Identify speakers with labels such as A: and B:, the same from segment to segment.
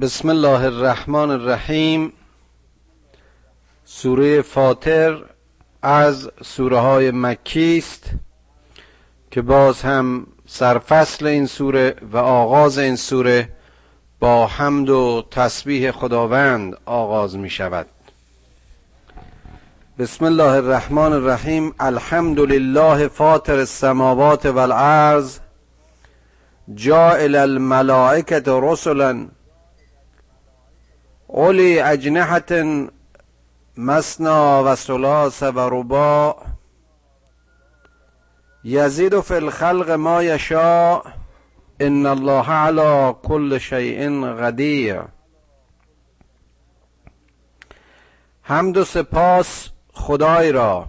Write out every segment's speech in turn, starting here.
A: بسم الله الرحمن الرحیم. سوره فاطر از سوره های مکی است که باز هم سرفصل این سوره و آغاز این سوره با حمد و تسبیح خداوند آغاز می شود. بسم الله الرحمن الرحیم. الحمد لله فاطر السماوات والارض جائل الملائکه رسلا اولی اجنحت مسنا و سلاس و رباع یزید فی الخلق ما یشاء ان الله علی کل شیء قدیر حمد و سپاس خدای را.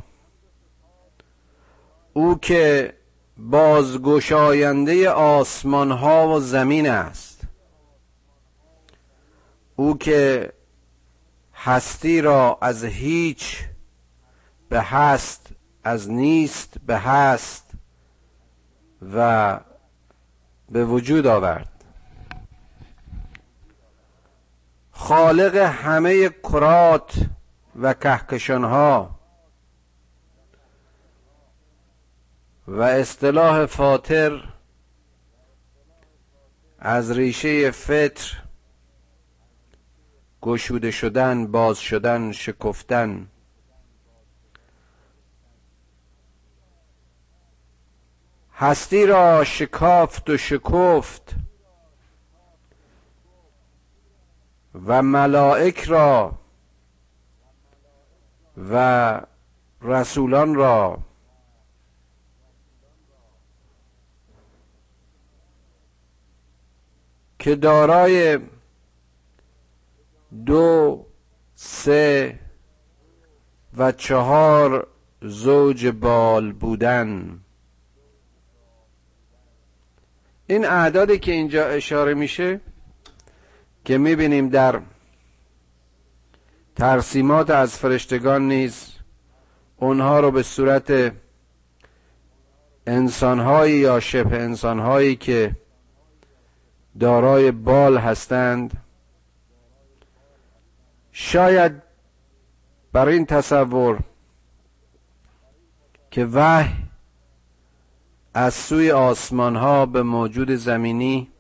A: او که بازگشاینده آسمان ها و زمین است. او که هستی را از هیچ به هست از نیست به هست و به وجود آورد. خالق همه کرات و کهکشانها و اصطلاح فاطر از ریشه فطر گشوده شدن باز شدن شکفتن. هستی را شکافت و شکفت و ملائک را و رسولان را که دارای دو سه و چهار زوج بال بودن. این اعدادی که اینجا اشاره میشه که می‌بینیم در ترسیمات از فرشتگان نیز اونها رو به صورت انسانهایی یا شبه انسانهایی که دارای بال هستند شاید بر این تصور که وحی از سوی آسمان ها به موجود زمینی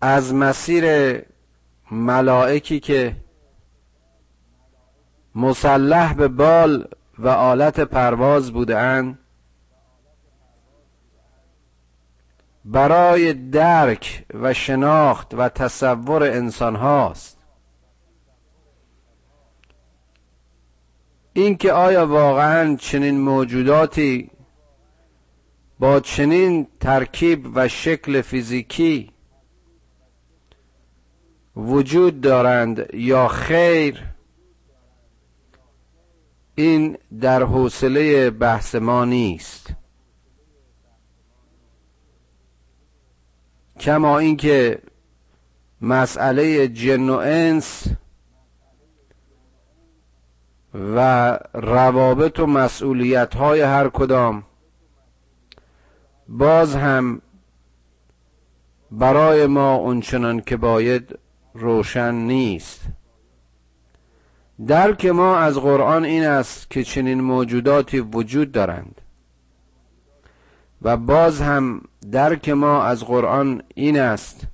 A: از مسیر ملائکی که مسلح به بال و آلت پرواز بودند برای درک و شناخت و تصور انسان هاست اینکه آیا واقعا چنین موجوداتی با چنین ترکیب و شکل فیزیکی وجود دارند یا خیر این در حوصله بحث ما نیست. کما اینکه مسئله جن و انس و روابط و مسئولیت های هر کدام باز هم برای ما اونچنان که باید روشن نیست. درک ما از قرآن این است که چنین موجوداتی وجود دارند و باز هم درک ما از قرآن این است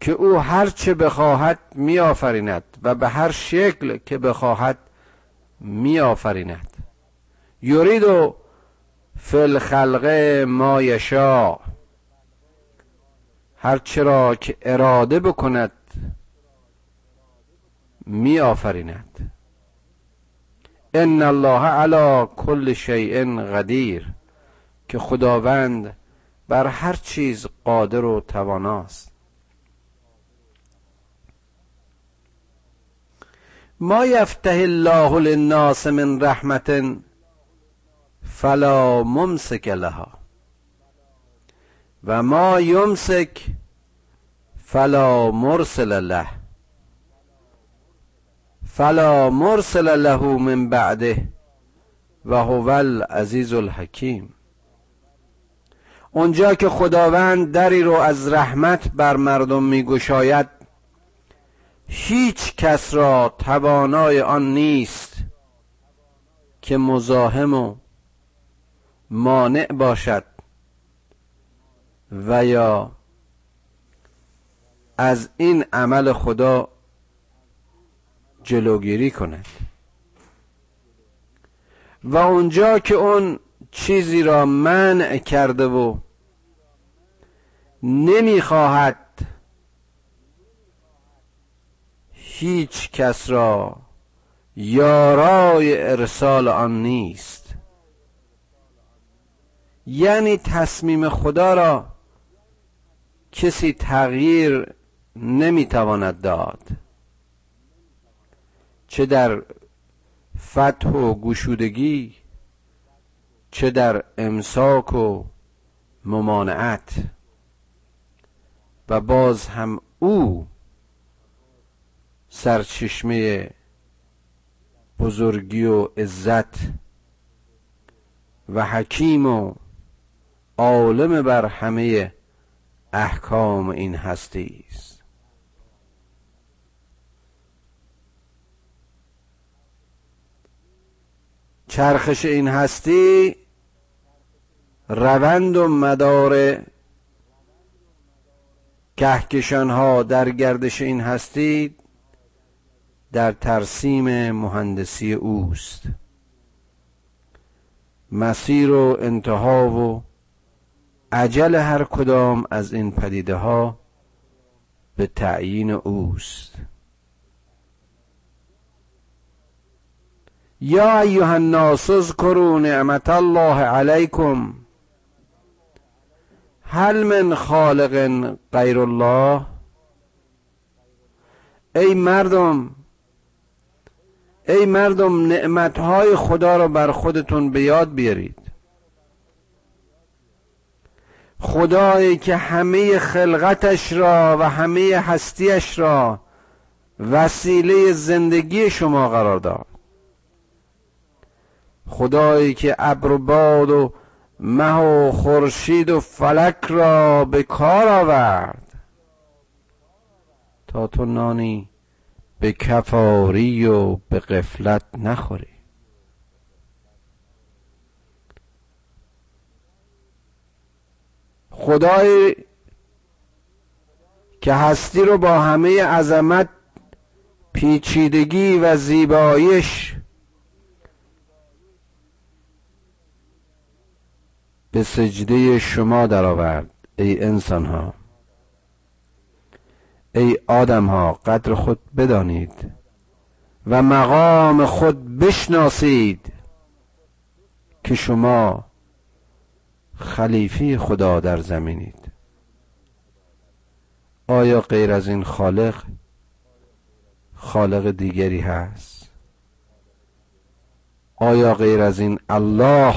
A: که او هر چه بخواهد میآفریند و به هر شکل که بخواهد میآفریند. یرید و فل خلق ما یشا هر چرا که اراده بکند میآفریند. ان الله علی کل شیء قدیر. که خداوند بر هر چیز قادر و تواناست. ما یفتح الله للناس من رحمت فلا ممسک لها و ما یمسک فلا مرسل له فلا مرسل له من بعده و هو العزیز الحکیم. اونجا که خداوند دری رو از رحمت بر مردم میگشاید هیچ کس را توانای آن نیست که مزاحم و مانع باشد و یا از این عمل خدا جلوگیری کند. و اونجا که اون چیزی را منع کرده و نمی‌خواهد هیچ کس را یارای ارسال آن نیست. یعنی تصمیم خدا را کسی تغییر نمی‌تواند داد. چه در فتح و گشودگی چه در امساک و ممانعت. و باز هم او سرچشمه بزرگی و عزت و حکیم و عالم بر همه احکام این هستی است. چرخش این هستی روند و مدار کهکشان ها در گردش این هستی در ترسیم مهندسی اوست. مسیر و انتها و عجل هر کدام از این پدیده ها به تعیین اوست. یا ایها الناس اذکروا نعمت الله علیکم هل من خالق غیر الله؟ ای مردم ای مردم نعمتهای خدا را بر خودتون به یاد بیارید. خدایی که همه خلقتش را و همه هستیش را وسیله زندگی شما قرار داد. خدایی که ابر و باد و مه و خورشید و فلک را به کار آورد. تا تو نانی به کفاری و به قفلت نخوری. خدای که هستی رو با همه عظمت پیچیدگی و زیبایش به سجده شما درآورد ای انسان ها ای آدم ها قدر خود بدانید و مقام خود بشناسید که شما خلیفی خدا در زمینید. آیا غیر از این خالق خالق دیگری هست؟ آیا غیر از این الله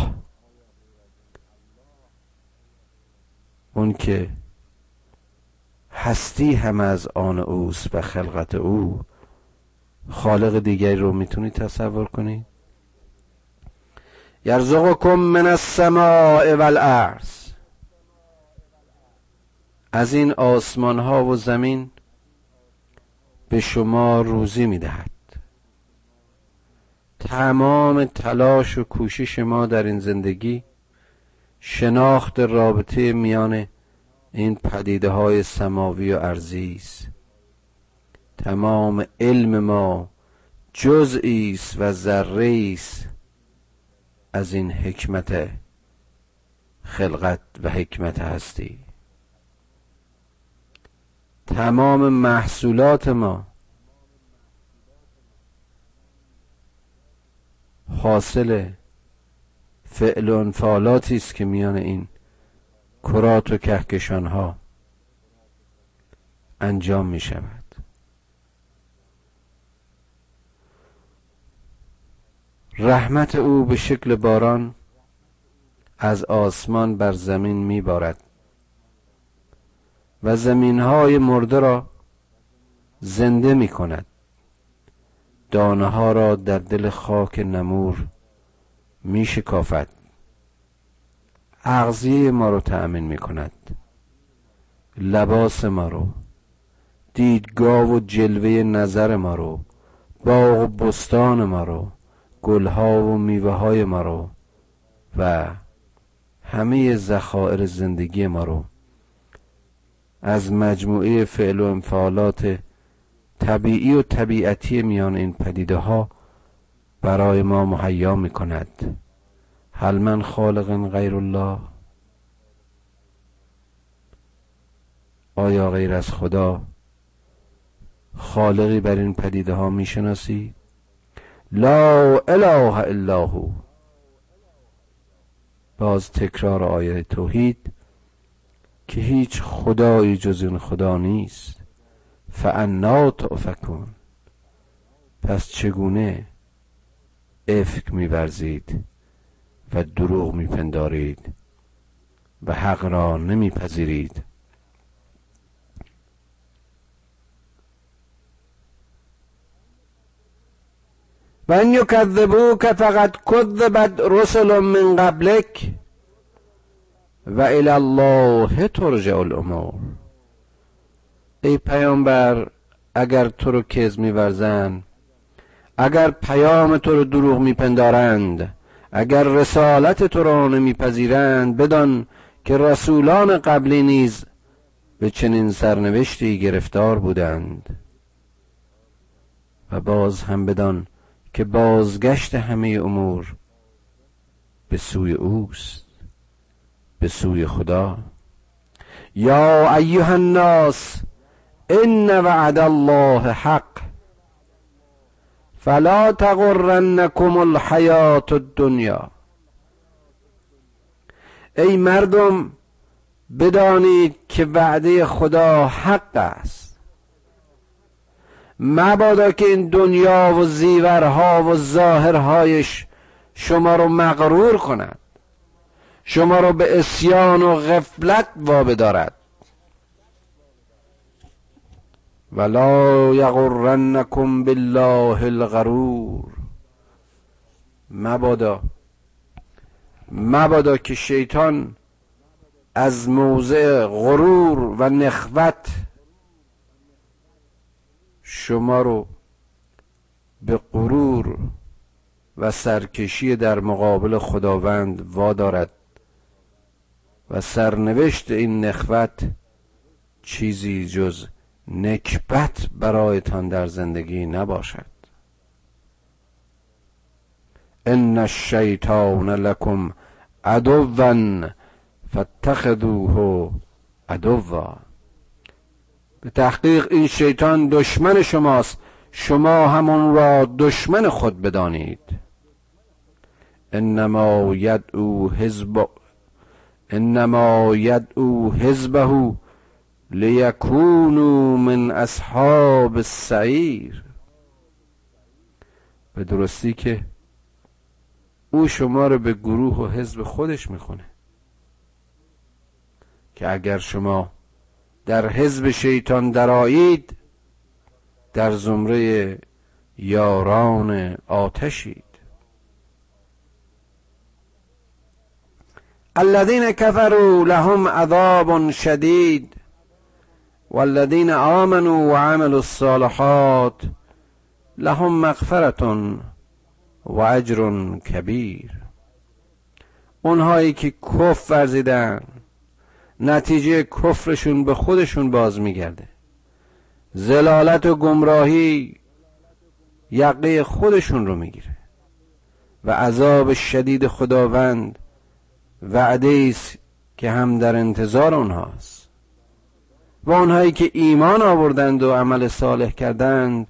A: اون که هستی هم از آن اوست و خلقت او خالق دیگری رو می‌تونید تصور کنید یرزقکم من السماء والارض. از این آسمان ها و زمین به شما روزی می‌دهد. تمام تلاش و کوشش ما در این زندگی شناخت رابطه میان این پدیده های سماوی و ارزی است. تمام علم ما جزئی است و ذره است از این حکمت خلقت و حکمت هستی. تمام محصولات ما حاصل فعل و انفعالاتی است که میان این کرات و کهکشان ها انجام می شود رحمت او به شکل باران از آسمان بر زمین می بارد و زمین های مرده را زنده می کند دانه ها را در دل خاک نمور می شکافد. اغذیه ما رو تأمین می کند. لباس ما رو دیدگاه و جلوه نظر ما رو باغ و بستان ما رو گلها و میوه های ما رو و همه ذخایر زندگی ما رو. از مجموعه فعل و انفعالات طبیعی و طبیعتی میان این پدیده ها برای ما مهیا می کند هل من خالق غیر الله؟ آیا غیر از خدا خالقی بر این پدیده ها می‌شناسی؟ لا اله الا هو. باز تکرار آیه توحید که هیچ خدایی جز این خدا نیست. فانا تؤفکون. پس چگونه افک میورزید و دروغ میپندارید و حق را نمیپذیرید. و ان که فقط کذبت رسل من قبلک و الى الله ترجع الامور. ای پیامبر اگر تو رو کز میورزند اگر پیام تو رو دروغ میپندارند اگر رسالت تو را نمیپذیرند بدان که رسولان قبلی نیز به چنین سرنوشتی گرفتار بودند. و باز هم بدان که بازگشت همه امور به سوی اوست به سوی خدا. یا ایها الناس ان وعد الله حق. فلا تغرنکم الحیات الدنیا. ای مردم بدانید که وعده خدا حق است. مبادا که این دنیا و زیورها و ظاهرهایش شما رو مغرور کند شما رو به اسیان و غفلت وابدارد. ولا یغرنکم بالله الغرور. مبادا مبادا که شیطان از موضع غرور و نخوت شما رو به غرور و سرکشی در مقابل خداوند وادارد و سرنوشت این نخوت چیزی جز نکبت برایتان در زندگی نباشد. ان الشیطان لکم عدوا فاتخذوه عدوا. به تحقیق این شیطان دشمن شماست. شما همون را دشمن خود بدانید. انما یدعو حزب انما یدعو حزبه لیکونو من اصحاب السعیر. به درستی که او شما رو به گروه و حزب خودش می‌خونه. که اگر شما در حزب شیطان درایید در زمره یاران آتشید. الذين كفروا لهم عذاب شدید. والذین آمنوا وعملوا الصالحات لهم مغفرة و اجر کبیر. اونهایی که کف ورزیدن نتیجه کفرشون به خودشون باز میگرده. زلالت و گمراهی یقه خودشون رو می‌گیره. و عذاب شدید خداوند وعده است که هم در انتظار اونهاست. و آنهایی که ایمان آوردند و عمل صالح کردند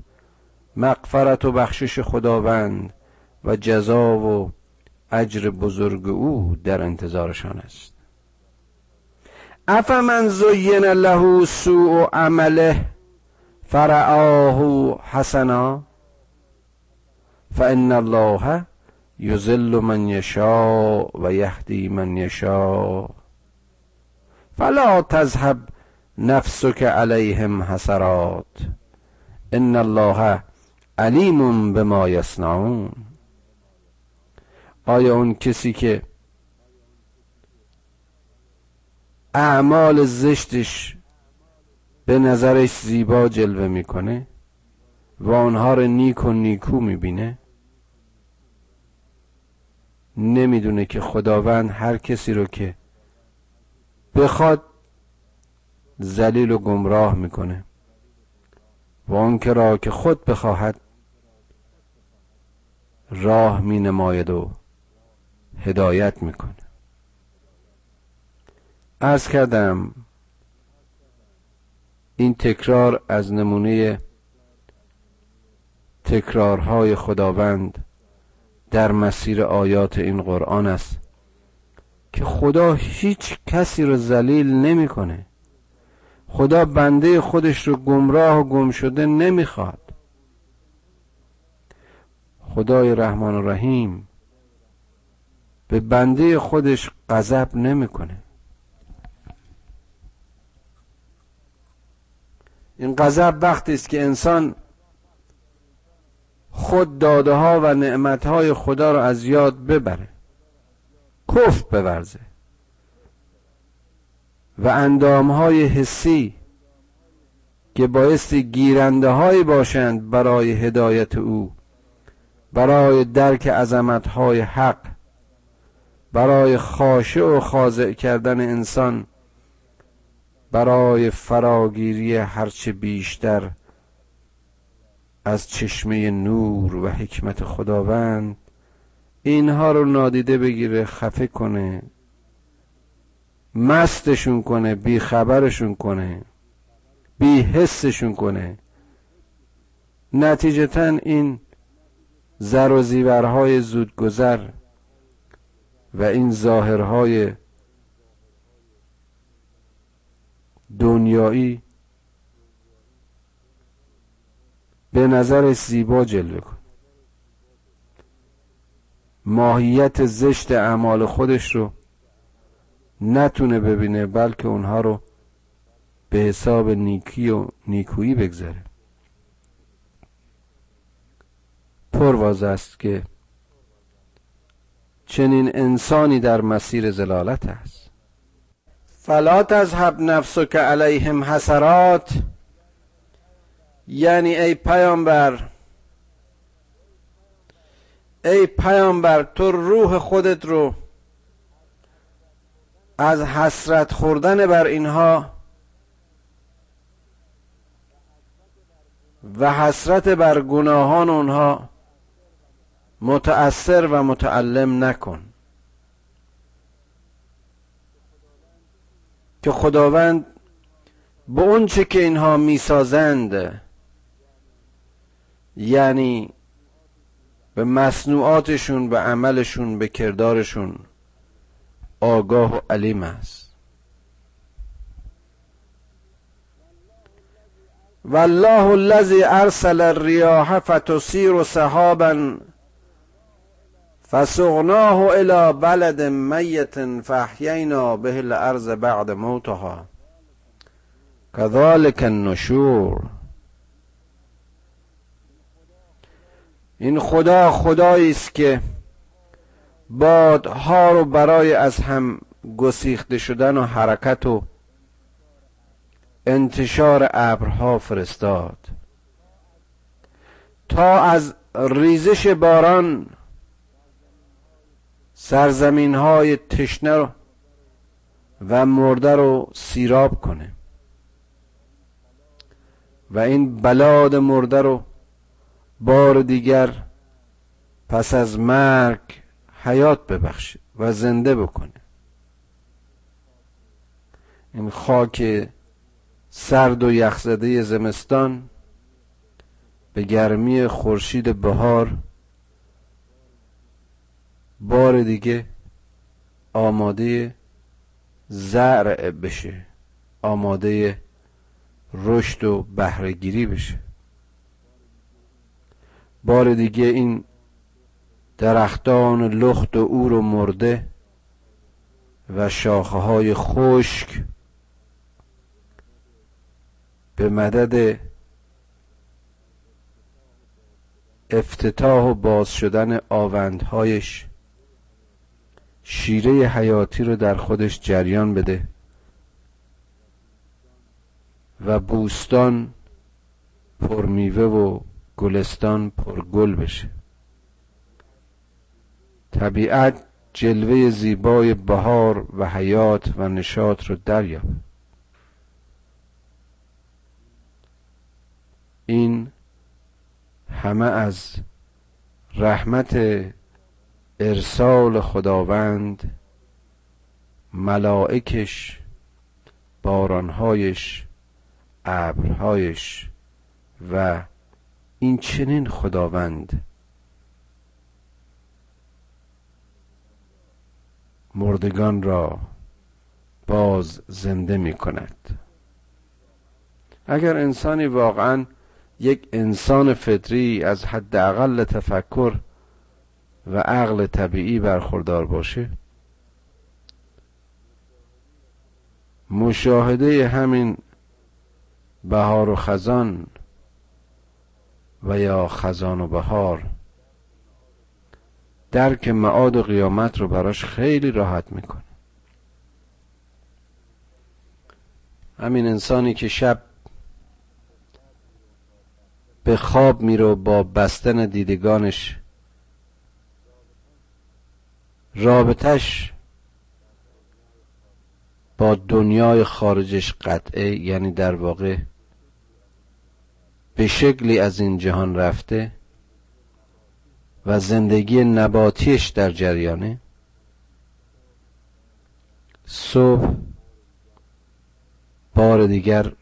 A: مغفرت و بخشش خداوند و جزا و اجر بزرگ او در انتظارشان است. افمن زین له سوء عمله فرعاه حسنا فان الله یذل من یشاء و یهدی من یشاء. فلا تذهب نفسك علیهم حسرات. ان الله علیم بما یصنعون. آیا اون کسی که اعمال زشتش به نظرش زیبا جلوه می‌کنه و آنها رو نیک و نیکو می‌بینه؟ نمی‌دونه که خداوند هر کسی رو که بخواد زلیل و گمراه می‌کنه. و که را که خود بخواهد راه می نماید و هدایت می‌کنه. ارز کردم این تکرار از نمونه تکرارهای خداوند در مسیر آیات این قرآن است که خدا هیچ کسی رو ذلیل نمی‌کنه. خدا بنده خودش رو گمراه و گم شده نمی‌خواد. خدای رحمان و رحیم به بنده خودش غضب نمی‌کنه. این غضب وقتی است که انسان خود داده ها و نعمت های خدا رو از یاد ببره کفت بورزه. و اندام های حسی که بایستی گیرنده های باشند برای هدایت او برای درک عظمت های حق برای خاشع و خاضع کردن انسان برای فراگیری هرچه بیشتر از چشمه نور و حکمت خداوند اینها رو نادیده بگیره خفه کنه. مستشون کنه بی خبرشون کنه بی حسشون کنه. نتیجتا این زر و زیورهای زودگذر و این ظاهرهای دنیایی به نظر زیبا جلوه کن. ماهیت زشت اعمال خودش رو نتونه ببینه بلکه اونها رو به حساب نیکی و نیکویی بگذاره. پرواز است که چنین انسانی در مسیر زلالت است. فلا تذهب نفسک علیهم حسرات. یعنی ای پیامبر ای پیامبر تو روح خودت رو از حسرت خوردن بر اینها و حسرت بر گناهان اونها متأثر و متعلم نکن. که خداوند به اونچه که اینها می‌سازند یعنی به مصنوعاتشون به عملشون به کردارشون آگاه و علیم است. والله الذي ارسل الرياح فتسير سحابا فسغناه الى بلد میت فاحیینا به الارض بعد موتها. كذلك النشور. این خدا خدایی است که بادها رو برای از هم گسیخته شدن و حرکت و انتشار ابرها فرستاد. تا از ریزش باران سرزمین های تشنه و مرده رو سیراب کنه و این بلاد مرده رو بار دیگر پس از مرگ حیات ببخشه و زنده بکنه. این خاک سرد و یخزده زمستان به گرمی خورشید بهار بار دیگه آماده زرع بشه آماده رشد و بهرهگیری بشه. بار دیگه این درختان لخت و اور و مرده و شاخه های خشک به مدد افتتاح و باز شدن آوندهایش شیره حیاتی رو در خودش جریان بده و بوستان پر میوه و گلستان پر گل بشه. طبیعت جلوه زیبای بهار و حیات و نشاط رو دریاب این همه از رحمت ارسال خداوند ملائکش بارانهایش ابرهایش و این چنین خداوند مردگان را باز زنده می کند اگر انسانی واقعا یک انسان فطری از حداقل تفکر و عقل طبیعی برخوردار باشه مشاهده همین بهار و خزان و یا خزان و بهار درک معاد و قیامت رو براش خیلی راحت می‌کنه. همین انسانی که شب به خواب میره با بستن دیدگانش رابطش با دنیای خارجش قطعه یعنی در واقع به شکلی از این جهان رفته و زندگی نباتیش در جریانه. صبح بار دیگر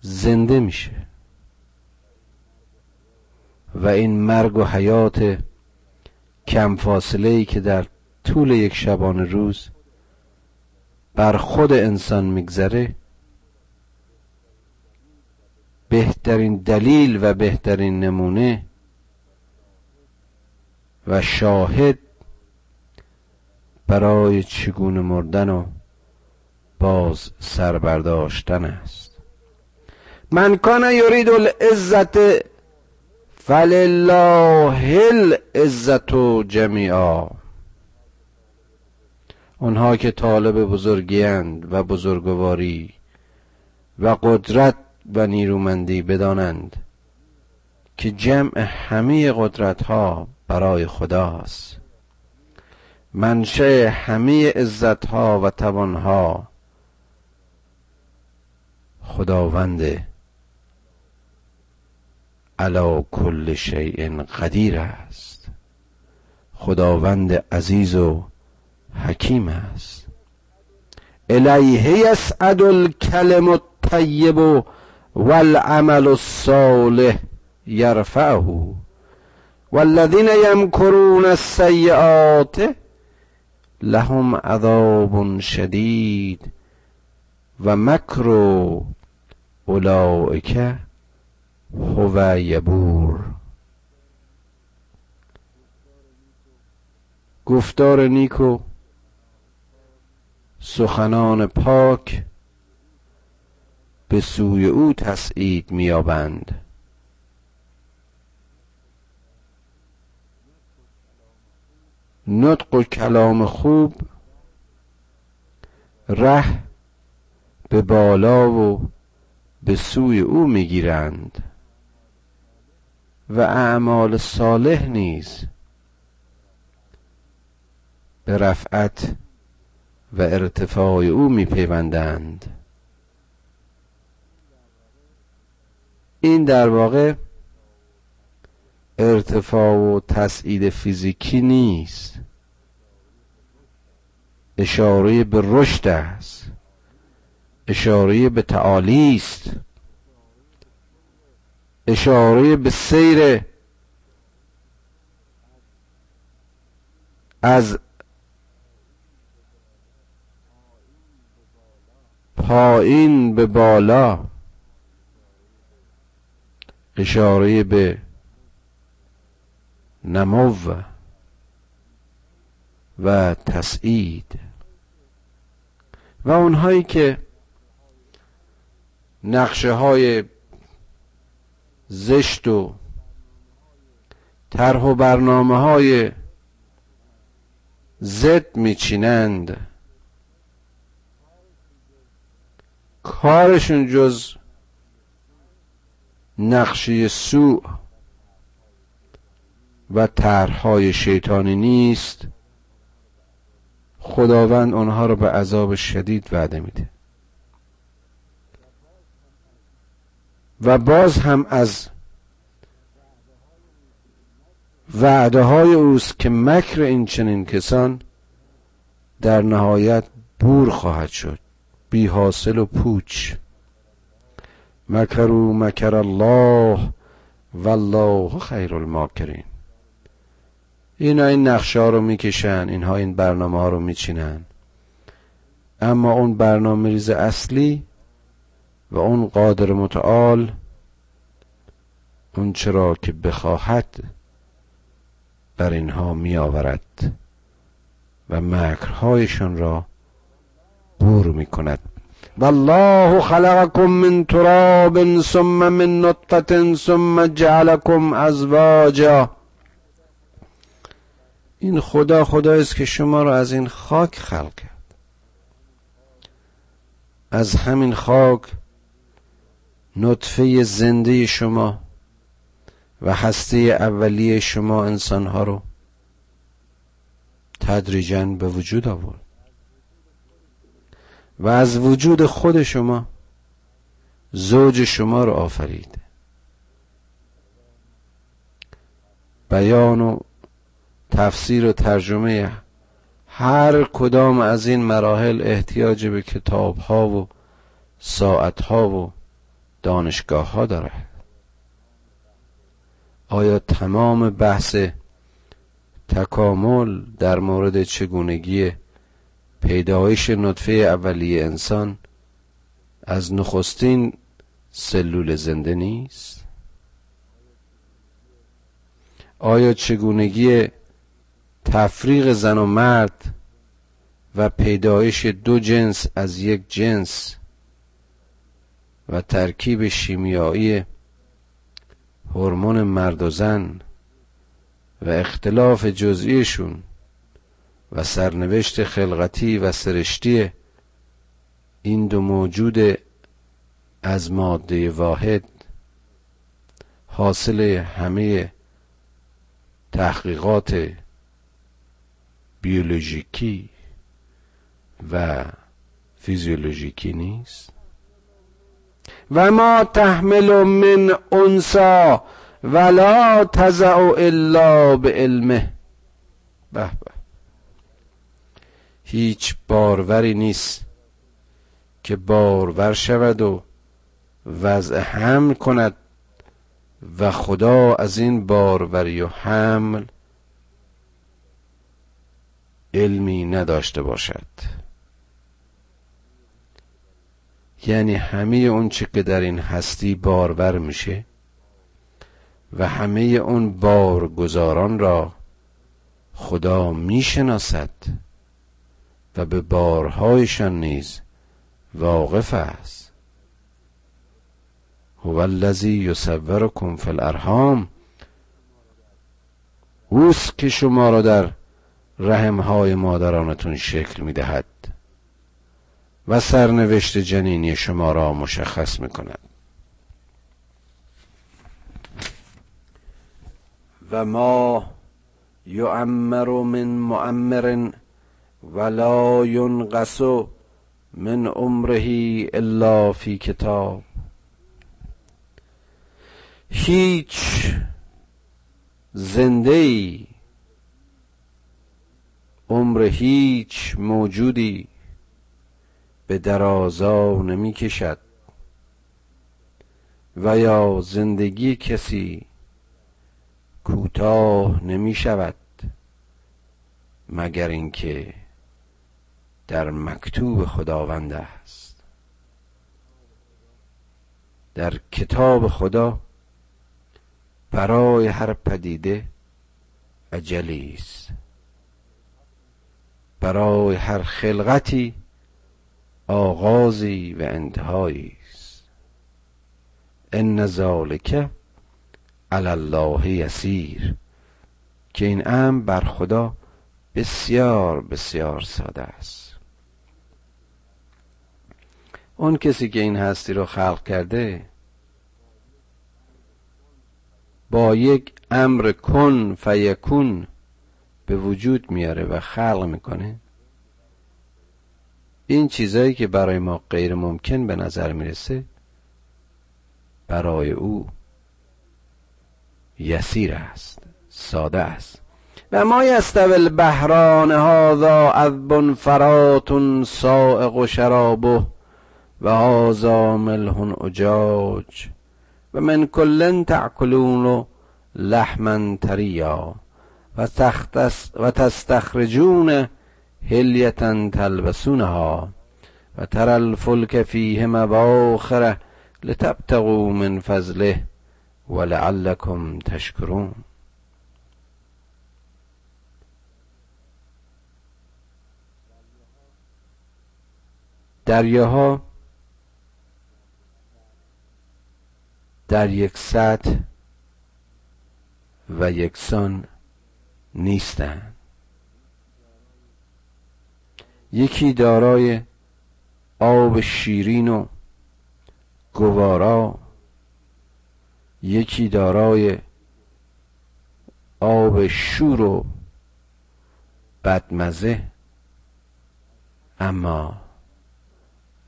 A: زنده میشه. و این مرگ و حیات کم فاصله ای که در طول یک شبانه روز بر خود انسان میگذره بهترین دلیل و بهترین نمونه و شاهد برای چگونه مردن و باز سربرداشتن است. من کان یرید العزت فلله العزت جمیعا. اونها که طالب بزرگیند و بزرگواری و قدرت و نیرومندی بدانند که جمع همه قدرت ها برای خداست. منشه همه عزت ها و توان ها خداوند علا کل شیء قدیر است. خداوند عزیز و حکیم است. الیه یسعد الکلم الطیب والعمل الصالح یرفعه والذین یمکرون السیئات لهم عذاب شدید و مکر اولئک هو یبور گفتار نیکو سخنان پاک. به سوی او تسعید میابند نطق و کلام خوب ره به بالا و به سوی او می‌گیرند و اعمال صالح نیز به رفعت و ارتفاع او میپیوندند. این در واقع ارتفاع و تسعید فیزیکی نیست. اشاره به رشد است. اشاره به تعالی است. اشاره به سیر از پایین به بالا. اشاره به نمو و تسعید. و اونهایی که نقشه های زشت و طرح و برنامه های زد میچینند کارشون جز نقشه سوء و طرحهای شیطانی نیست. خداوند آنها را به عذاب شدید وعده میده. و باز هم از وعده های اوست که مکر این چنین کسان در نهایت بور خواهد شد. بی حاصل و پوچ. مکرو مکر الله والله خیر الماکرین. اینا این نقشه رو می‌کشن اینها این برنامه ها رو میچینن. اما اون برنامه ریز اصلی و اون قادر متعال اون چرا که بخواهد بر اینها می آورد و مکرهایشان را بور می کند والله خلقكم من تراب ثم من نطفة ثم جعلكم ازواجا این خدا خدایی است که شما را از این خاک خلق کرد. از همین خاک نطفه زنده شما و هسته اولیه شما انسانها رو تدریجا به وجود آورد. و از وجود خود شما زوج شما رو آفرید. بیان و تفسیر و ترجمه هر کدام از این مراحل احتیاج به کتاب ها و ساعت ها و دانشگاه ها داره. آیا تمام بحث تکامل در مورد چگونگی پیدایش نطفه اولیه انسان از نخستین سلول زنده نیست؟ آیا چگونگی تفریق زن و مرد و پیدایش دو جنس از یک جنس و ترکیب شیمیایی هورمون مرد و زن و اختلاف جزئیشون و سرنوشت خلقتی و سرشتی این دو موجود از ماده واحد حاصل همه تحقیقات بیولوژیکی و فیزیولوژیکی نیست. و ما تحمل من انسا ولا تزع الا به علمه به. هیچ باروری نیست که بارور شود و وضع حمل کند و خدا از این باروری و حمل علمی نداشته باشد. یعنی همه اون چه که در این هستی بارور میشه و همه اون بارگزاران را خدا می‌شناسد. و به بارهایشان نیز واقف است. هو الذی یصورکم فی الارحام. اوست که شما را در رحمهای مادرانتون شکل می‌دهد و سرنوشت جنینی شما را مشخص می‌کند. و ما یعمر من معمر ولا ینقص من عمره الا فی کتاب. هیچ زنده ای عمر هیچ موجودی به درازا نمی کشد و یا زندگی کسی کوتاه نمی شود مگر اینکه در مکتوب خداوند است. در کتاب خدا برای هر پدیده عجلی است. برای هر خلقتی آغازی و انتهایی است. ان ذالک علی الله یسیر. که این امر بر خدا بسیار بسیار ساده است. اون کسی که این هستی رو خلق کرده با یک امر کن فیکون به وجود میاره و خلق می‌کنه. این چیزایی که برای ما غیر ممکن به نظر می‌رسه برای او یسیر است ساده است. و ما یستوی البحران هذا عذب فرات سائق و شرابه. و هذا ملح اجاج و من کل تعکلون لحما تریا و, و تستخرجون هلیتا تلبسونها و تر الفلک فیه مباخره لتبتغوا من فضله ولعلكم تشکرون. دریاها در یک سطح و یکسان نیستند. یکی دارای آب شیرین و گوارا یکی دارای آب شور و بدمزه. اما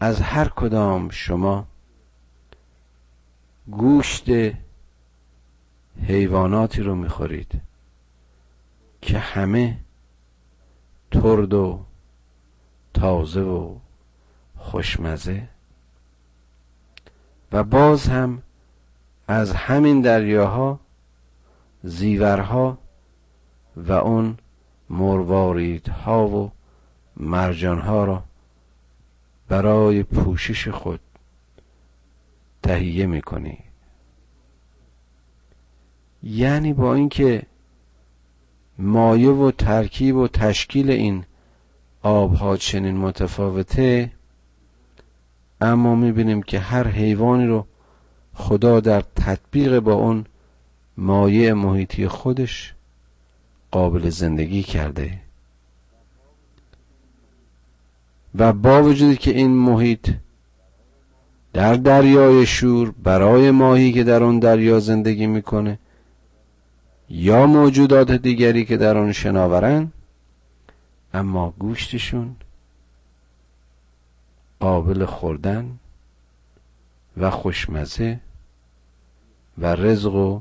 A: از هر کدام شما گوشت حیواناتی رو می‌خورید که همه ترد و تازه و خوشمزه. و باز هم از همین دریاها زیورها و اون مرواریدها و مرجانها را برای پوشش خود تهیه می‌کنی. یعنی با اینکه مایه و ترکیب و تشکیل این آبها چنین متفاوته اما می‌بینیم که هر حیوانی رو خدا در تطبیق با اون مایه محیطی خودش قابل زندگی کرده. و با وجودی که این محیط در دریای شور برای ماهی که در آن دریا زندگی می‌کنه یا موجودات دیگری که در آن شناورن اما گوشتشون قابل خوردن و خوشمزه و رزق و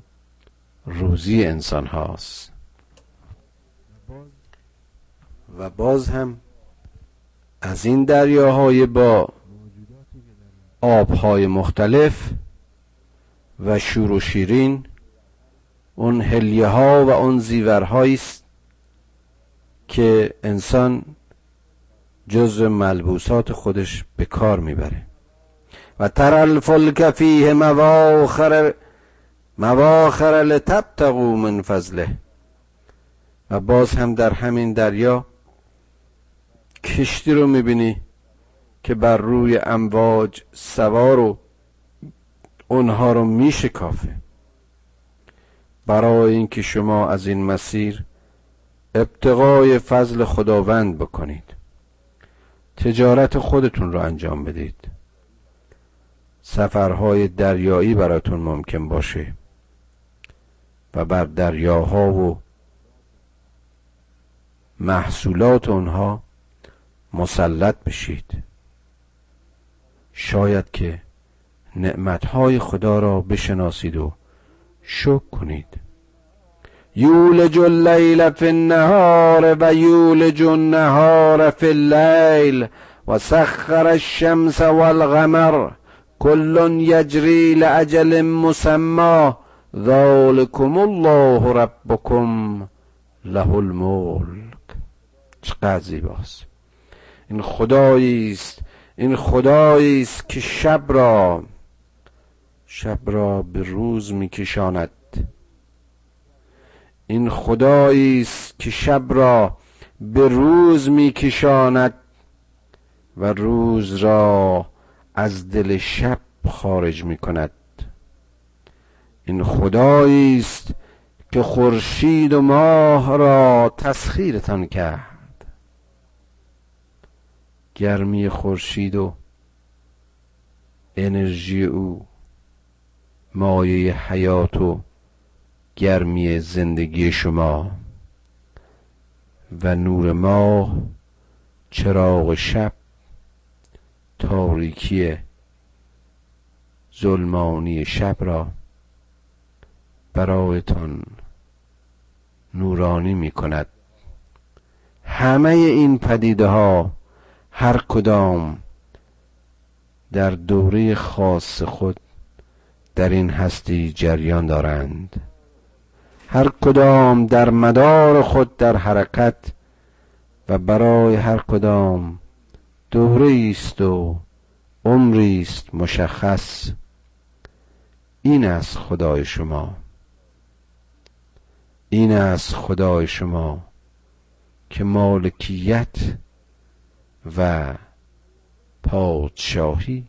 A: روزی انسان هاست و باز هم از این دریاهای با آبهای مختلف و شور و شیرین اون هلیه ها و اون زیورهایی است که انسان جز ملبوسات خودش به کار می‌بره. و تر الفلک فیه مواخر مواخر لتبتغوا من فضله. و باز هم در همین دریا کشتی رو می‌بینی که بر روی امواج سوار و اونها رو میشکافه برای اینکه شما از این مسیر ابتقای فضل خداوند بکنید. تجارت خودتون رو انجام بدید. سفرهای دریایی براتون ممکن باشه و بر دریاها و محصولات اونها مسلط بشید. شاید که نعمتهای خدا را بشناسید و شکر کنید. یولج اللیل فی النهار و یولج النهار فی اللیل و سخر الشمس والغمر کل یجری لعجل مسمى ذالکم الله ربکم له الملک. چقدر زیباست. این خدایی است این خدایی است که شب را شب را به روز میکشاند. این خدایی است که شب را به روز میکشاند و روز را از دل شب خارج می‌کند. این خدایی است که خورشید و ماه را تسخیرتان کرد. گرمی خورشید و انرژی او مایه حیات و گرمی زندگی شما و نور ماه چراغ شب تاریکی ظلمانی شب را برایتان نورانی می کند همه این پدیده ها هر کدام در دوره خاص خود در این هستی جریان دارند. هر کدام در مدار خود در حرکت و برای هر کدام دوره است و عمری است مشخص. این است خدای شما. این است خدای شما که مالکیت و پادشاهی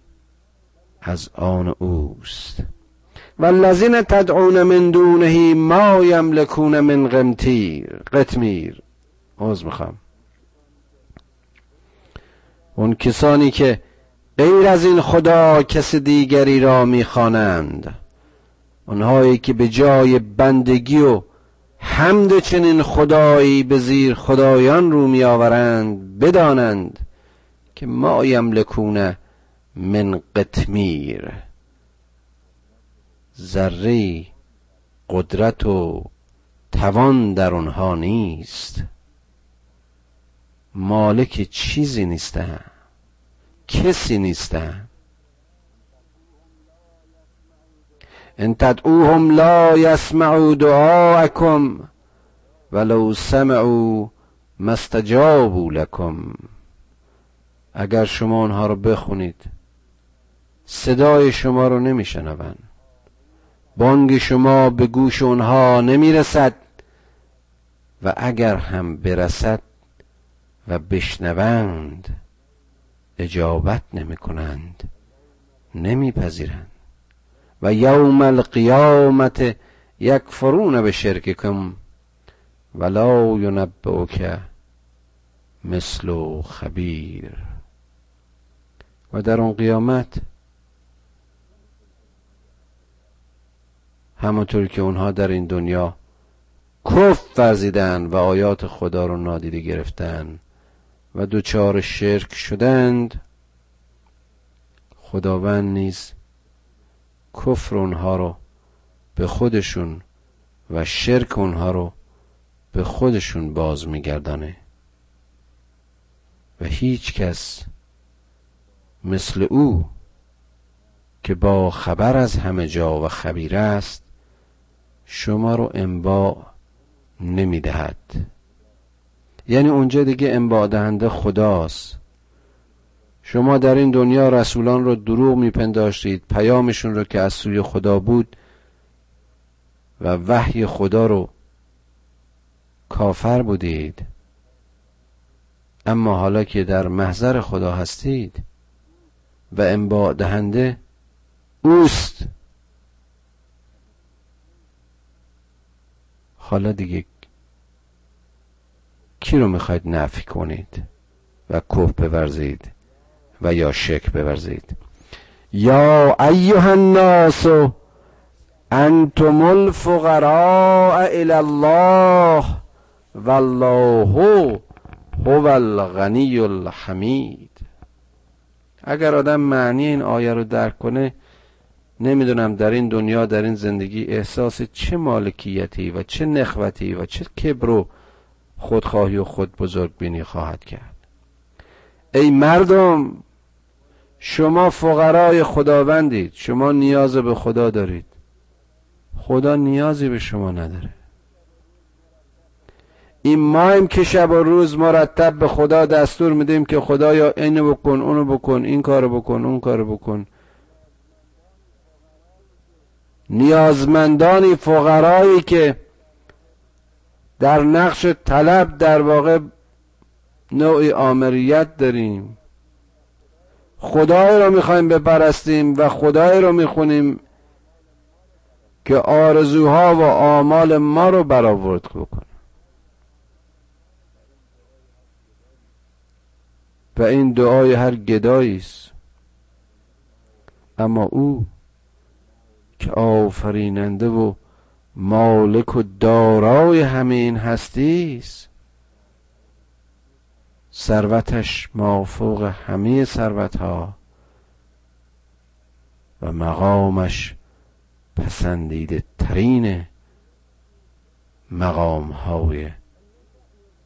A: از آن اوست. والذین تدعون من دونه ما یملکون من قمتیر قتمیر عوض می‌خوام. اون کسانی که غیر از این خدا کس دیگری را می‌خوانند اونهایی که به جای بندگی و حمد چنین خدایی به زیر خدایان رو میآورند بدانند که ما یملکون من قتمیر ذره قدرت و توان در آنها نیست. مالک چیزی نیستن کسی نیستن. ان تدعوهم لا يسمعوا دعاءكم ولو سمعوا ما استجابوا لكم اگر شما آنها رو بخونید صدای شما رو نمیشنوند. بانگ شما به گوش اونها نمی‌رسد و اگر هم برسد و بشنوند اجابت نمی کنند نمیپذیرند. و یوم القیامت یکفرون به شرککم ولا ینبئک مثل خبیر. و در اون قیامت همونطور که اونها در این دنیا کف ورزیدن و آیات خدا رو نادیده گرفتن و دوچار شرک شدند خداوند نیز کفر اونها رو به خودشون و شرک اونها رو به خودشون باز میگردانه. و هیچ کس مثل او که با خبر از همه جا و خبیر است شما رو انباع نمی‌دهد. یعنی اونجا دیگه انباع دهنده خداست. شما در این دنیا رسولان رو دروغ میپنداشتید پیامشون رو که از سوی خدا بود و وحی خدا رو کافر بودید. اما حالا که در محضر خدا هستید و انباع دهنده اوست. حالا دیگه کی رو می‌خواید نفی کنید و کف بورزید و یا شک بورزید؟ یا ایها الناس انتم الفقراء الى الله والله هو الغنی الحمید. اگر آدم معنی این آیه رو درک کنه نمی‌دونم در این دنیا در این زندگی احساس چه مالکیتی و چه نخوتی و چه کبر و خودخواهی و خود بزرگ بینی خواهد کرد. ای مردم شما فقرای خداوندید. شما نیاز به خدا دارید. خدا نیازی به شما نداره. این مایم که شب و روز مرتب به خدا دستور میدیم که خدایا اینو بکن اونو بکن این کارو بکن اون کارو بکن. نیازمندانی فقرایی که در نقش طلب در واقع نوعی آمریت داریم. خدای رو می‌خوایم بپرستیم و خدای رو می‌خونیم که آرزوها و آمال ما رو برآورد بکنه. و این دعای هر گدایی است. اما او که آفریننده و مالک و دارای همه این هستی است. ثروتش مافوق همه ثروتها و مقامش پسندیده ترین مقام های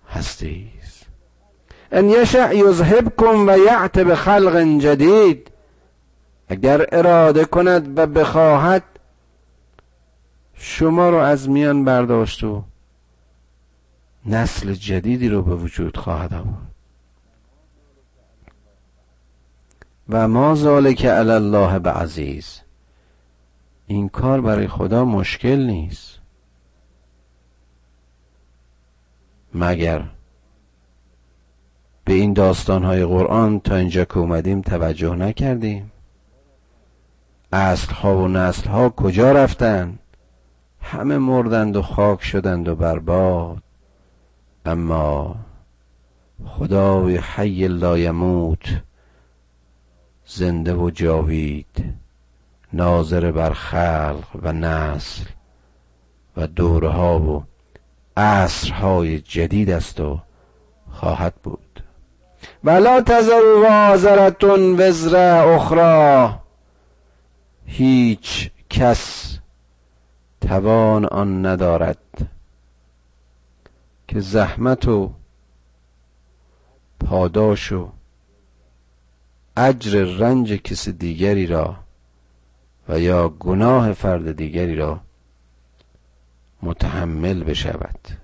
A: هستی ان یشع یذهبکم و یعت به خلق جدید اگر اراده کند و بخواهد شما رو از میان برداشت و نسل جدیدی رو به وجود خواهد آورد. و ما ذالک علی الله به عزیز این کار برای خدا مشکل نیست. مگر به این داستانهای قرآن تا اینجا که اومدیم توجه نکردیم. اصل ها و نسل ها کجا رفتن؟ همه مردند و خاک شدند و برباد اما خدای حی لا یموت زنده و جاوید ناظر بر خلق و نسل و دورها و عصرهای جدید است و خواهد بود. ولا تزر وازرتون وزر اخرى. هیچ کس توان آن ندارد که زحمت و پاداش و اجر رنج کس دیگری را و یا گناه فرد دیگری را متحمل بشود.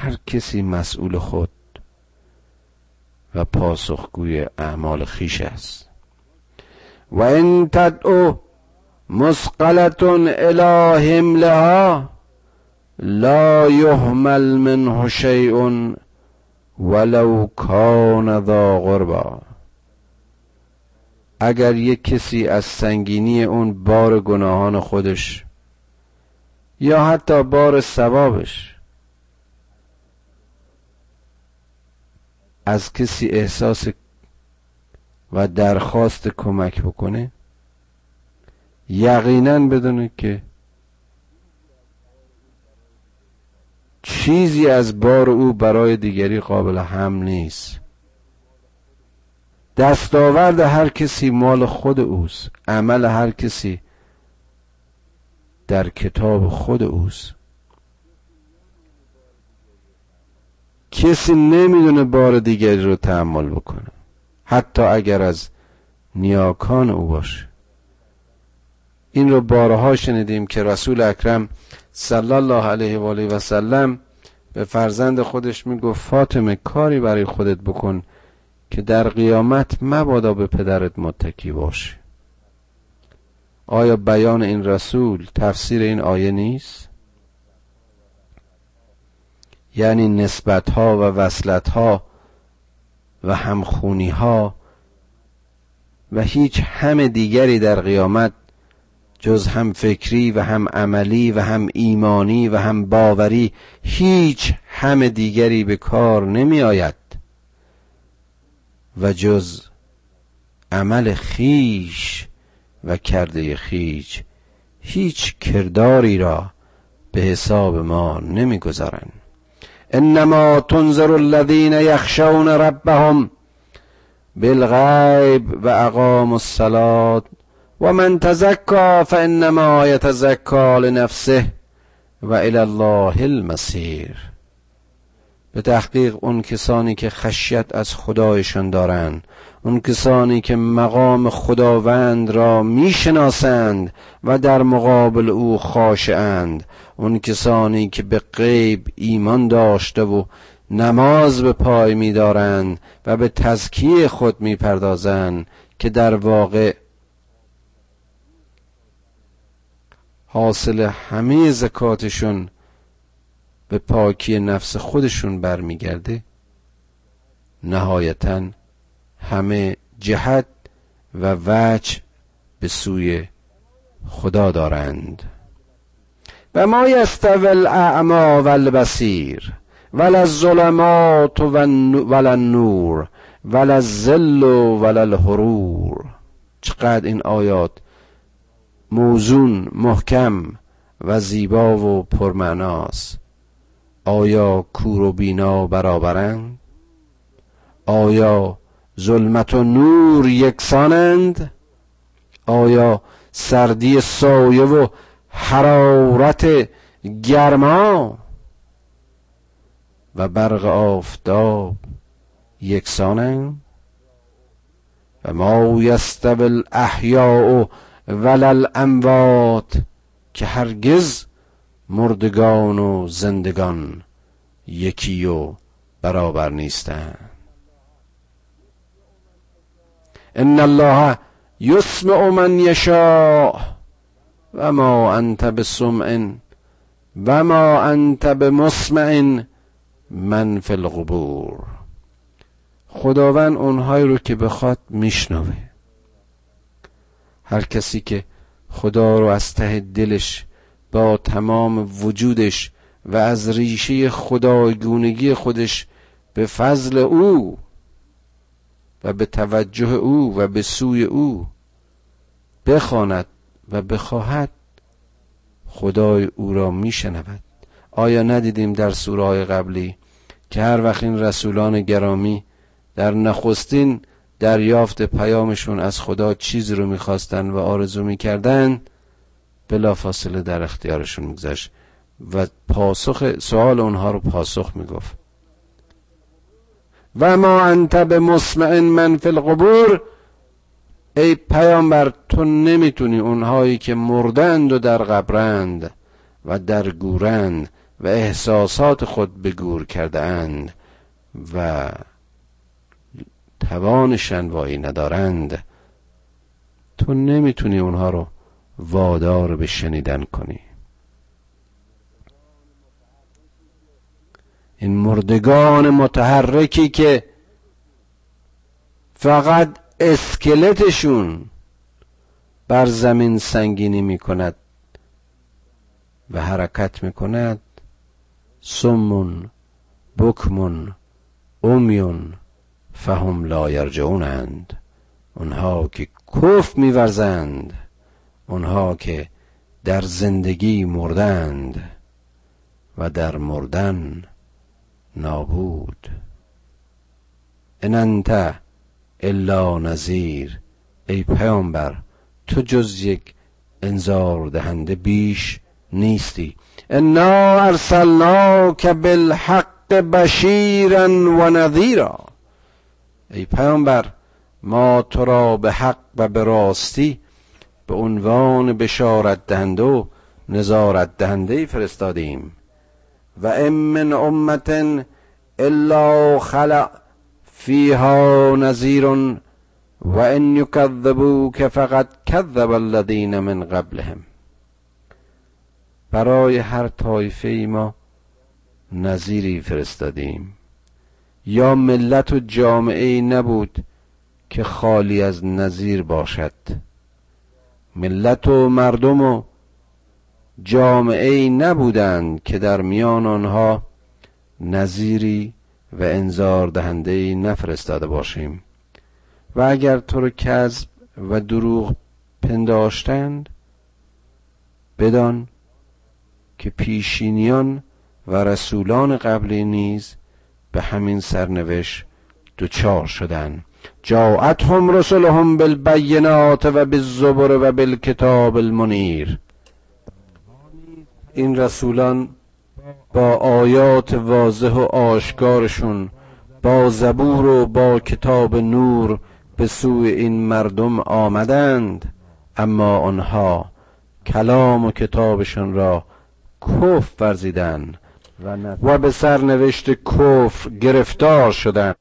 A: هر کسی مسئول خود و پاسخگوی اعمال خیش است. و این تدعو مسقلتون الی حملها لا یهمل منه شیء ولو کان ذا قربا. اگر یک کسی از سنگینی اون بار گناهان خودش یا حتی بار ثوابش از کسی احساس و درخواست کمک بکنه؟ یقینا بدونه که چیزی از بار او برای دیگری قابل هم نیست. دستاورد هر کسی مال خود اوست. عمل هر کسی در کتاب خود اوست. کسی نمی‌دونه بار دیگری رو تحمل بکنه. حتی اگر از نیاکان او باشه. این رو بارها شنیدیم که رسول اکرم صلی الله علیه و آله و سلم به فرزند خودش می‌گفت فاطمه کاری برای خودت بکن که در قیامت مبادا به پدرت متکی باشه. آیا بیان این رسول تفسیر این آیه نیست؟ یعنی نسبت ها و وصلت ها و همخونی ها و هیچ هم دیگری در قیامت جز هم فکری و هم عملی و هم ایمانی و هم باوری هیچ هم دیگری به کار نمی آید و جز عمل خیش و کرده خیش هیچ کرداری را به حساب ما نمی‌گذارند. انما تنظر الذين یخشون ربهم بالغیب و اقام الصلاة. و من تزکا فانما یتزکا لنفسه و الى الله المسیر به تحقیق اون کسانی که خشیت از خدایشان دارند. اون کسانی که مقام خداوند را می‌شناسند و در مقابل او خاشعند. اون کسانی که به غیب ایمان داشته و نماز به پای میدارند و به تزکیه خود می‌پردازند که در واقع حاصل همه زکاتشون به پاکی نفس خودشون برمیگرده نهایتا همه جهت و وجه به سوی خدا دارند. و ما یستوی الاعما و البصیر ولا الظلمات ولا النور ولا الزل ولا الحرور چقدر این آیات موزون محکم و زیبا و پرمعناست. آیا کور و بینا برابرند؟ آیا ظلمت و نور یکسانند. آیا سردی سایه و حرارت گرما؟ و برق آفتاب یکسانند. و ما یستوی الاحیاء ولا الاموات که هرگز مردگان و زندگان یکی و برابر نیستند. ان الله یسمع من یشاء و ما انت بسمع و ما انت بمسمع من فی القبور خداوند اونهایی رو که بخواد میشنوه. هر کسی که خدا رو از ته دلش با تمام وجودش و از ریشه خدایگونگی خودش به فضل او و به توجه او و به سوی او بخواند و بخواهد خدای او را میشنود. آیا ندیدیم در سوره قبلی که هر وقت این رسولان گرامی در نخستین دریافت پیامشون از خدا چیزی رو می‌خواستن و آرزو می‌کردن بلا فاصله در اختیارشون میگذشت و پاسخ سوال اونها رو پاسخ می‌گفت. و ما انت به مسمع من فی القبور ای پیامبر تو نمی‌تونی اونهایی که مردند و در قبرند و در گورند و احساسات خود به گور کرده اند و توان شنوایی ندارند تو نمی‌تونی اونها رو وادار به شنیدن کنی این مردگان متحرکی که فقط اسکلتشون بر زمین سنگینی می کند و حرکت می کند سمون بکمون امیون فهم لا یرجعونند. اونها که کف میورزند اونها که در زندگی مردند و در مردن نابود. ان انت الا نظیر ای پیامبر تو جز یک انذار دهنده بیش نیستی. انا ارسلناک بالحق بشیرا و نذیرا. ای پیامبر ما تو را به حق و به راستی به عنوان بشارت دهنده و نظارت دهنده فرستادیم. و ام من امت الا خلق فیها نذیر و ان یکذبوک فقط کذب الذین من قبلهم۔ برای هر طایفه ای ما نظیری فرستادیم۔ یا ملت و جامعه نبود که خالی از نظیر باشد۔ ملت و مردم و جامعه نبودند که در میان آنها نظیری و انذار دهنده نفرستاده باشیم. و اگر تو رو کذب و دروغ پنداشتند بدان که پیشینیان و رسولان قبلی نیز به همین سرنوشت دچار شدن جاءتهم رسلهم بالبینات و بالزبر و بالکتاب المنیر. این رسولان با آیات واضح و آشکارشون با زبور و با کتاب نور به سوی این مردم آمدند. اما آنها کلام و کتابشون را کف ورزیدند و به سرنوشت کفر گرفتار شدند.